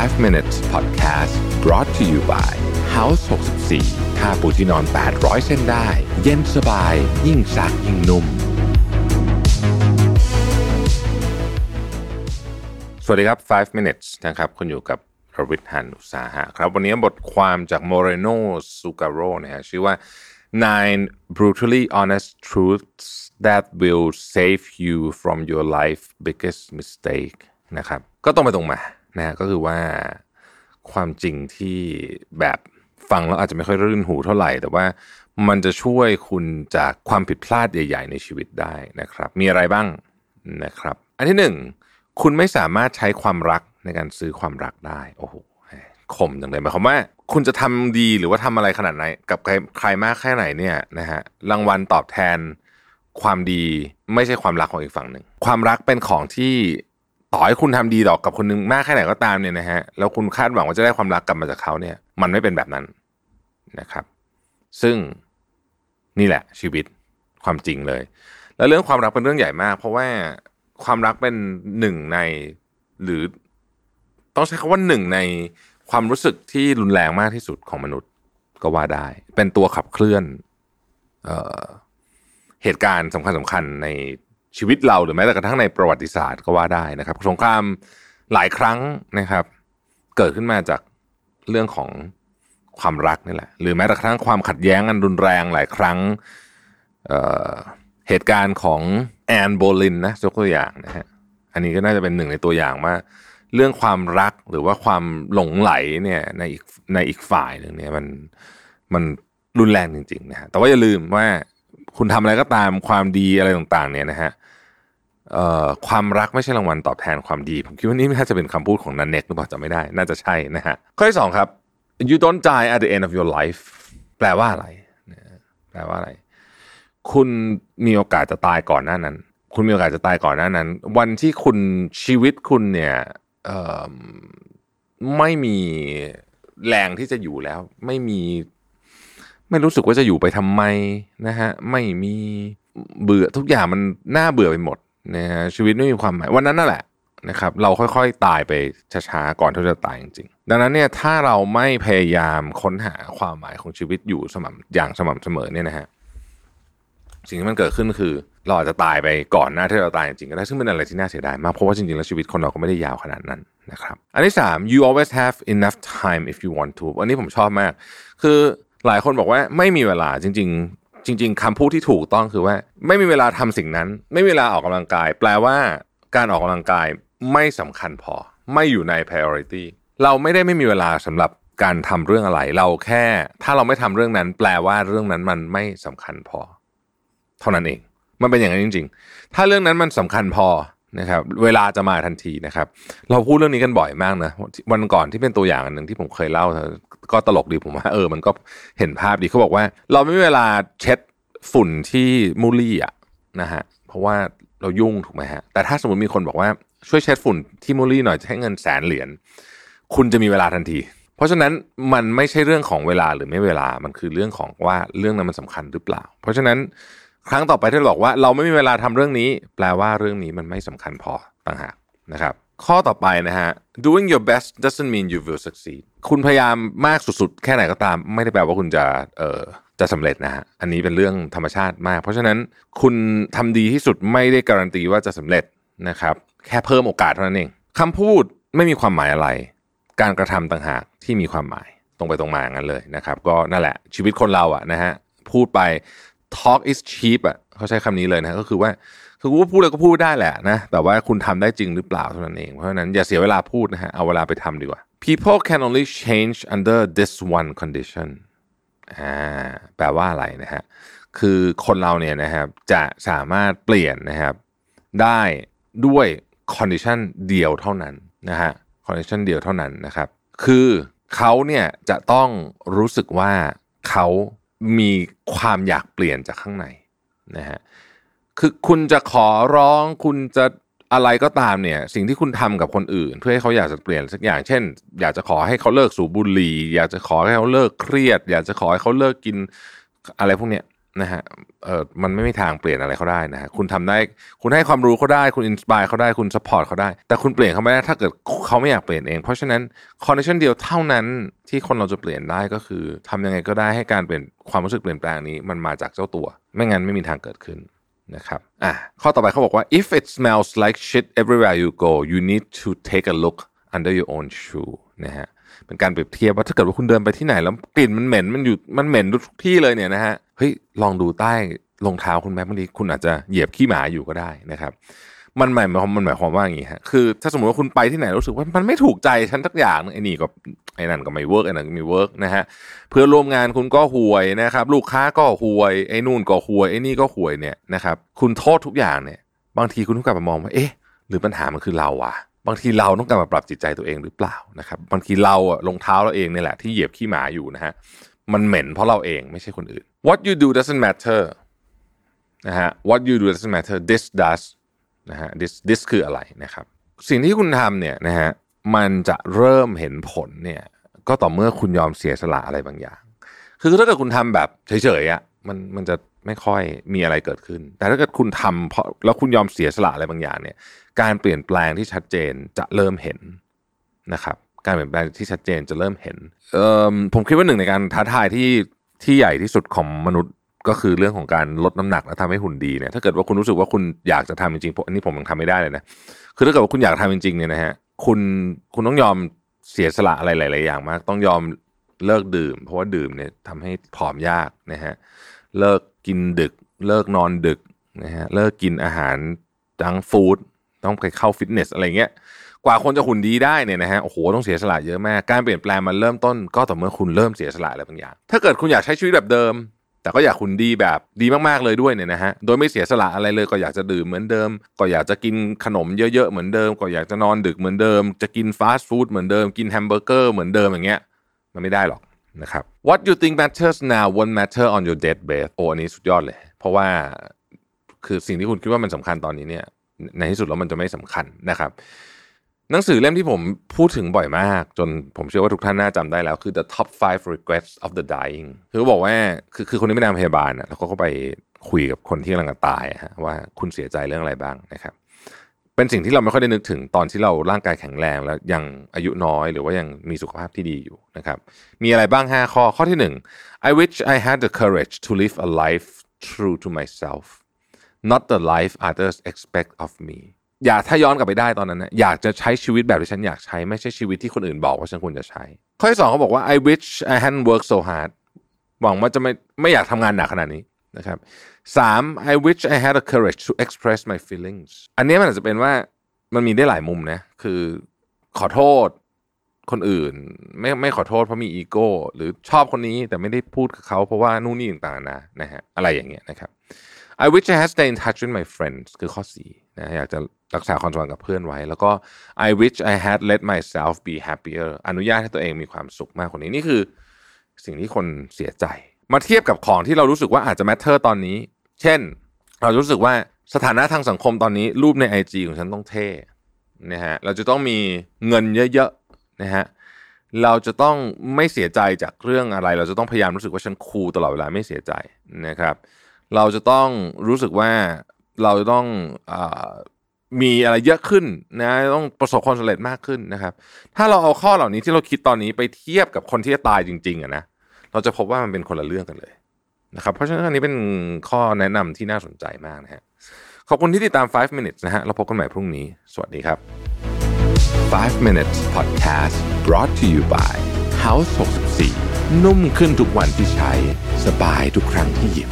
5 minutes podcast brought to you by House 64ค่าปูที่นอน 800 เส้นได้ เย็นสบาย ยิ่งซักยิ่งนุ่ม สวัสดีครับ 5 minutes นะครับ คุณอยู่กับรวิทหันอุตสาหะครับ วันนี้บทความจากโมเรโนซูการโรนะฮะชื่อว่า nine brutally honest truths that will save you from your life biggest mistake นะครับ ก็ตรงไปตรงมา นะก็คือว่าความจริงที่แบบฟังแล้วอาจจะไม่ค่อยรื่นหูเท่าไหร่ แต่ว่ามันจะช่วยคุณจากความผิดพลาดใหญ่ ๆ ในชีวิตได้นะครับ มีอะไรบ้างนะครับ อันที่หนึ่งคุณไม่สามารถใช้ความรักในการซื้อความรักได้โอ้โหคมจังเลยหมายความว่า คุณจะทำดีหรือว่าทำอะไรขนาดไหน กับใครใครมากแค่ไหนเนี่ยนะฮะรางวัลตอบแทนความดีไม่ใช่ความรักของอีกฝั่งหนึ่ง ความรักเป็นของที่ ต่อให้คุณทำดีดอกกับคนนึงมากแค่ไหนก็ตามเนี่ยนะฮะแล้วคุณคาดหวังว่าจะได้ความรักกลับมาจากเขาเนี่ย มันไม่เป็นแบบนั้นนะครับ ซึ่งนี่แหละชีวิตความจริงเลย แล้วเรื่องความรักเป็นเรื่องใหญ่มาก เพราะว่าความรักเป็นหนึ่งในหรือต้องใช้คำว่าหนึ่งในความรู้สึกที่รุนแรงมากที่สุดของมนุษย์ก็ว่าได้ เป็นตัวขับเคลื่อนเออเหตุการณ์สำคัญสำคัญใน ชีวิตเราหรือแม้แต่กระทั่งในประวัติศาสตร์ก็ว่าได้นะครับ สงครามหลายครั้งนะครับ เกิดขึ้นมาจากเรื่องของความรักนี่แหละ หรือแม้แต่กระทั่งความขัดแย้งอันรุนแรงหลายครั้งเเหตุการณ์ของแอนโบลินนะยกตัวอย่างนะฮะอันนี้ก็น่าจะเป็นหนึ่งในตัวอย่างว่าเรื่องความรักหรือว่าความหลงไหลเนี่ยในอีกในอีกฝ่ายหนึ่งเนี่ยมันมันรุนแรงจริงๆนะฮะแต่ว่าอย่าลืมว่า คุณทำอะไรก็ตามความดีอะไรต่างๆ เนี่ยนะฮะความรักไม่ใช่รางวัลตอบแทนความดี ผมคิดว่านี่น่าจะเป็นคำพูดของนันเน็กหรือเปล่าจำไม่ได้ น่าจะใช่นะฮะข้อที่สองครับ you don't die at the end of your life แปลว่าอะไรแปลว่าอะไร คุณมีโอกาสจะตายก่อนหน้านั้น คุณมีโอกาสจะตายก่อนหน้านั้น วันที่คุณชีวิตคุณเนี่ยไม่มีแรงที่จะอยู่แล้ว ไม่มี ไม่รู้สึกว่าจะอยู่ไปทำไมนะฮะไม่มีเบื่อทุกอย่างมันน่าเบื่อไปหมดนะฮะชีวิตไม่มีความหมายวันนั้นนั่นแหละนะครับเราค่อยๆตายไปช้าๆก่อนที่จะตายจริงๆ ดังนั้นเนี่ยถ้าเราไม่พยายามค้นหาความหมายของชีวิตอยู่สม่ำอย่างสม่ำเสมอเนี่ยนะฮะสิ่งที่มันเกิดขึ้นคือ เราอาจจะตายไปก่อนหน้าที่เราตายจริงๆก็ได้ซึ่งเป็นอะไรที่น่าเสียดายมากเพราะว่าจริงๆแล้วชีวิตคนเราก็ไม่ได้ยาวขนาดนั้นนะครับอันที่สาม you always have enough time if you want to อันนี้ผมชอบมาก คือ หลายคนบอกว่าไม่มีเวลาจริง ๆ จริง ๆคำพูดที่ถูกต้องคือว่า ไม่มีเวลาทำสิ่งนั้น ไม่มีเวลาออกกำลังกาย แปลว่าการออกกำลังกายไม่สำคัญพอ ไม่อยู่ใน priority เราไม่ได้ไม่มีเวลาสำหรับการทำเรื่องอะไร เราแค่ ถ้าเราไม่ทำเรื่องนั้น แปลว่าเรื่องนั้นมันไม่สำคัญพอ เท่านั้นเอง มันเป็นอย่างนั้นจริง ๆ ถ้าเรื่องนั้นมันสำคัญพอนะครับเวลาจะมาทันทีนะครับ เราพูดเรื่องนี้กันบ่อยมากนะวันก่อนที่เป็นตัวอย่างหนึ่งที่ผมเคยเล่า ก็ตลกดีผมว่าเออมันก็เห็นภาพดีเขาบอกว่า เราไม่มีเวลาเช็ดฝุ่นที่มูลี่อะนะฮะเพราะว่าเรายุ่งถูกไหมฮะแต่ถ้าสมมติมีคนบอกว่าช่วยเช็ดฝุ่นที่มูลี่หน่อยจะให้เงินแสนเหรียญคุณจะมีเวลาทันที เพราะฉะนั้นมันไม่ใช่เรื่องของเวลาหรือไม่เวลามันคือเรื่องของว่าเรื่องนั้นมันสำคัญหรือเปล่า เพราะฉะนั้นครั้งต่อไปที่เราบอกว่าเราไม่มีเวลาทำเรื่องนี้ แปลว่าเรื่องนี้มันไม่สำคัญพอต่างหากนะครับ ข้อต่อไปนะฮะ doing your best doesn't mean you will succeed คุณพยายามมากสุดๆ แค่ไหนก็ตาม ไม่ได้แปลว่าคุณจะเอ่อจะสำเร็จนะฮะอันนี้เป็นเรื่องธรรมชาติมาก เพราะฉะนั้นคุณทำดีที่สุดไม่ได้การันตีว่าจะสำเร็จนะครับ แค่เพิ่มโอกาสเท่านั้นเองคำพูดไม่มีความหมายอะไร การกระทำต่างหากที่มีความหมายตรงไปตรงมาอย่างนั้นเลยนะครับ ก็นั่นแหละชีวิตคนเราอะนะฮะพูดไป talk is cheap อะเขาใช้คำนี้เลยนะก็คือว่าคือว่าพูดอะไรก็พูดได้แหละนะแต่ว่าคุณทำได้จริงหรือเปล่าเท่านั้นเองเพราะฉะนั้นอย่าเสียเวลาพูดนะฮะเอาเวลาไปทำดีกว่า people can only change under this one condition อ่าแปลว่าอะไรนะฮะ คือคนเราเนี่ยนะครับจะสามารถเปลี่ยนนะครับได้ด้วย condition เดียวเท่านั้นนะฮะ condition เดียวเท่านั้นนะครับ คือเขาเนี่ยจะต้องรู้สึกว่าเขามีความอยากเปลี่ยนจากข้างในนะฮะคือคุณจะขอร้องคุณจะ อะไรก็ตามเนี่ย สิ่งที่คุณทำกับคนอื่น เพื่อให้เขาอยากจะเปลี่ยนสักอย่าง เช่น อยากจะขอให้เขาเลิกสูบบุหรี่ อยากจะขอให้เขาเลิกเครียด อยากจะขอให้เขาเลิกกินอะไรพวกเนี้ยนะฮะ เออมันไม่มีทางเปลี่ยนอะไรเขาได้นะฮะ คุณทำได้ คุณให้ความรู้เขาได้ คุณ inspire เขาได้ คุณ support เขาได้ แต่คุณเปลี่ยนเขาไม่ได้ ถ้าเกิดเขาไม่อยากเปลี่ยนเอง เพราะฉะนั้น condition เดียวเท่านั้นที่คนเราจะเปลี่ยนได้ก็คือทำยังไงก็ได้ให้การเปลี่ยนความรู้สึกเปลี่ยนแปลงนี้ มันมาจากเจ้าตัว ไม่งั้นไม่มีทางเกิดขึ้น นะครับอะข้อต่อไปเขาบอกว่า if it smells like shit everywhere you go you need to take a look under your own shoe นะฮะเป็นการเปรียบเทียบว่าถ้าเกิดว่าคุณเดินไปที่ไหน แล้วกลิ่นมันเหม็นมันอยู่มันเหม็นทุกที่เลยเนี่ยนะฮะเฮ้ยลองดูใต้รองเท้าคุณมั่งบางทีคุณอาจจะเหยียบขี้หมาอยู่ก็ได้นะครับ มันหมายความมันหมายความว่าอย่างนี้ฮะคือถ้าสมมติว่าคุณไปที่ไหนรู้สึกว่ามันไม่ถูกใจฉันสักอย่างไอ้นี่ก็ไอ้นั่นก็ไม่ work ไอ้นั่นก็ไม่ work นะฮะเพื่อนร่วมงานคุณก็ห่วยนะครับ ลูกค้าก็ห่วยไอ้นู่นก็ห่วยไอ้นี่ก็ห่วยเนี่ยนะครับ คุณโทษทุกอย่างเนี่ย บางทีคุณต้องกลับมามองว่าเอ๊ะ หรือปัญหามันคือเราอะบางทีเราต้องกลับมาปรับจิตใจตัวเองหรือเปล่านะครับ บางทีเราอะรองเท้าเราเองเนี่ยแหละที่เหยียบขี้หมาอยู่นะฮะมันเหม็นเพราะเราเองไม่ใช่คนอื่น what you do doesn't matter นะฮะ what you do doesn't matter this does นะฮะ this this คืออะไรนะครับ สิ่งที่คุณทำเนี่ยนะฮะมันจะเริ่มเห็นผลเนี่ยก็ต่อเมื่อคุณยอมเสียสละอะไรบางอย่าง คือถ้าเกิดคุณทำแบบเฉยๆอะมันมันจะไม่ค่อยมีอะไรเกิดขึ้น แต่ถ้าเกิดคุณทำเพราะแล้วคุณยอมเสียสละอะไรบางอย่างเนี่ย การเปลี่ยนแปลงที่ชัดเจนจะเริ่มเห็นนะครับ การเปลี่ยนแปลงที่ชัดเจนจะเริ่มเห็นเอ่อผมคิดว่าหนึ่งในการท้าทายที่ที่ใหญ่ที่สุดของมนุษย์ ก็คือเรื่องของการลดน้ำหนักและทำให้หุ่นดีเนี่ยถ้าเกิดว่าคุณรู้สึกว่าคุณอยากจะทำจริงๆอันนี้ผมยังทำไม่ได้เลยนะคือถ้าเกิดว่าคุณอยากทำจริงๆเนี่ยนะฮะคุณคุณต้องยอมเสียสละอะไรหลายๆอย่างมาก ต้องยอมเลิกดื่ม เพราะว่าดื่มเนี่ยทำให้ผอมยากนะฮะเลิกกินดึก เลิกนอนดึกนะฮะเลิกกินอาหาร junk food ต้องไปเข้าฟิตเนสอะไรเงี้ยกว่าคนจะหุ่นดีได้เนี่ยนะฮะโอ้โหต้องเสียสละเยอะมาก การเปลี่ยนแปลงมันเริ่มต้นก็ต่อเมื่อคุณเริ่มเสียสละอะไรบางอย่าง ถ้าเกิดคุณอยากใช้ชีวิตแบบเดิม แต่ก็อยากหุ่นดีแบบดีมากๆเลยด้วยเนี่ยนะฮะ โดยไม่เสียสละอะไรเลยก็อยากจะดื่มเหมือนเดิม ก็อยากจะกินขนมเยอะๆเหมือนเดิม ก็อยากจะนอนดึกเหมือนเดิม จะกินฟาสต์ฟู้ดเหมือนเดิม กินแฮมเบอร์เกอร์เหมือนเดิมอย่างเงี้ย มันไม่ได้หรอกนะครับ What you think matters now won't matter on your deathbed โอ้อันนี้สุดยอดเลย เพราะว่าคือสิ่งที่คุณคิดว่ามันสำคัญตอนนี้เนี่ย ในที่สุดแล้วมันจะไม่สำคัญนะครับ หนังสือเล่มที่ผมพูดถึงบ่อยมาก จนผมเชื่อว่าทุกท่านน่าจำได้แล้ว คือ the top five regrets of the dying คือบอกว่าคือคือคนนี้เป็นนางพยาบาลนะแล้วเขาก็ไปคุยกับคนที่กำลังจะตายฮะว่าคุณเสียใจเรื่องอะไรบ้างนะครับเป็นสิ่งที่เราไม่ค่อยได้นึกถึงตอนที่เราร่างกายแข็งแรงแล้วยังอายุน้อยหรือว่ายังมีสุขภาพที่ดีอยู่นะครับ มีอะไรบ้าง 5 ข้อข้อที่ 1 I wish I had the courage to live a life true to myself not the life others expect of me อยากถ้าย้อนกลับไปได้ตอนนั้นนะอยากจะใช้ชีวิตแบบที่ฉันอยากใช้ไม่ใช่ชีวิตที่คนอื่นบอกว่าฉันควรจะใช้ ข้อที่สองเขาบอกว่า I wish I hadn't worked so hard หวังว่าจะไม่ไม่อยากทำงานหนักขนาดนี้นะครับสาม I wish I had the courage to express my feelings อันนี้มันอาจจะเป็นว่ามันมีได้หลายมุมนะ คือขอโทษคนอื่น ไม่ไม่ขอโทษเพราะมีอีโก้ หรือชอบคนนี้แต่ไม่ได้พูดกับเขาเพราะว่านู่นนี่ต่างๆนะนะฮะอะไรอย่างเงี้ยนะครับ I wish I had stayed in touch with my friends คือข้อสี่นะอยากจะ รักษาความสัมพันธ์กับเพื่อนไว้ แล้วก็ I wish I had let myself be happier อนุญาตให้ตัวเองมีความสุขมากกว่านี้นี่คือ สิ่งที่คนเสียใจ มาเทียบกับของที่เรารู้สึกว่าอาจจะ matter ตอนนี้ เช่น เรารู้สึกว่าสถานะทางสังคมตอนนี้ รูปใน IG ของฉันต้องเท่นะฮะเราจะต้องมีเงินเยอะๆนะฮะเราจะต้องไม่เสียใจจากเรื่องอะไร เราจะต้องพยายามรู้สึกว่าฉันคูลตลอดเวลาไม่เสียใจนะครับ เราจะต้องรู้สึกว่าเราจะต้องอ มีอะไรเยอะขึ้นนะต้องประสบความสำเร็จมากขึ้นนะครับ ถ้าเราเอาข้อเหล่านี้ที่เราคิดตอนนี้ไปเทียบกับคนที่จะตายจริงๆอะนะเราจะพบว่ามันเป็นคนละเรื่องกันเลยนะครับเพราะฉะนั้นอันนี้เป็นข้อแนะนำที่น่าสนใจมากนะฮะขอบคุณที่ติดตาม 5 minutes นะฮะเราพบกันใหม่พรุ่งนี้ สวัสดีครับ 5 minutes podcast brought to you by House 64 นุ่มขึ้นทุกวันที่ใช้ สบายทุกครั้งที่หยิบ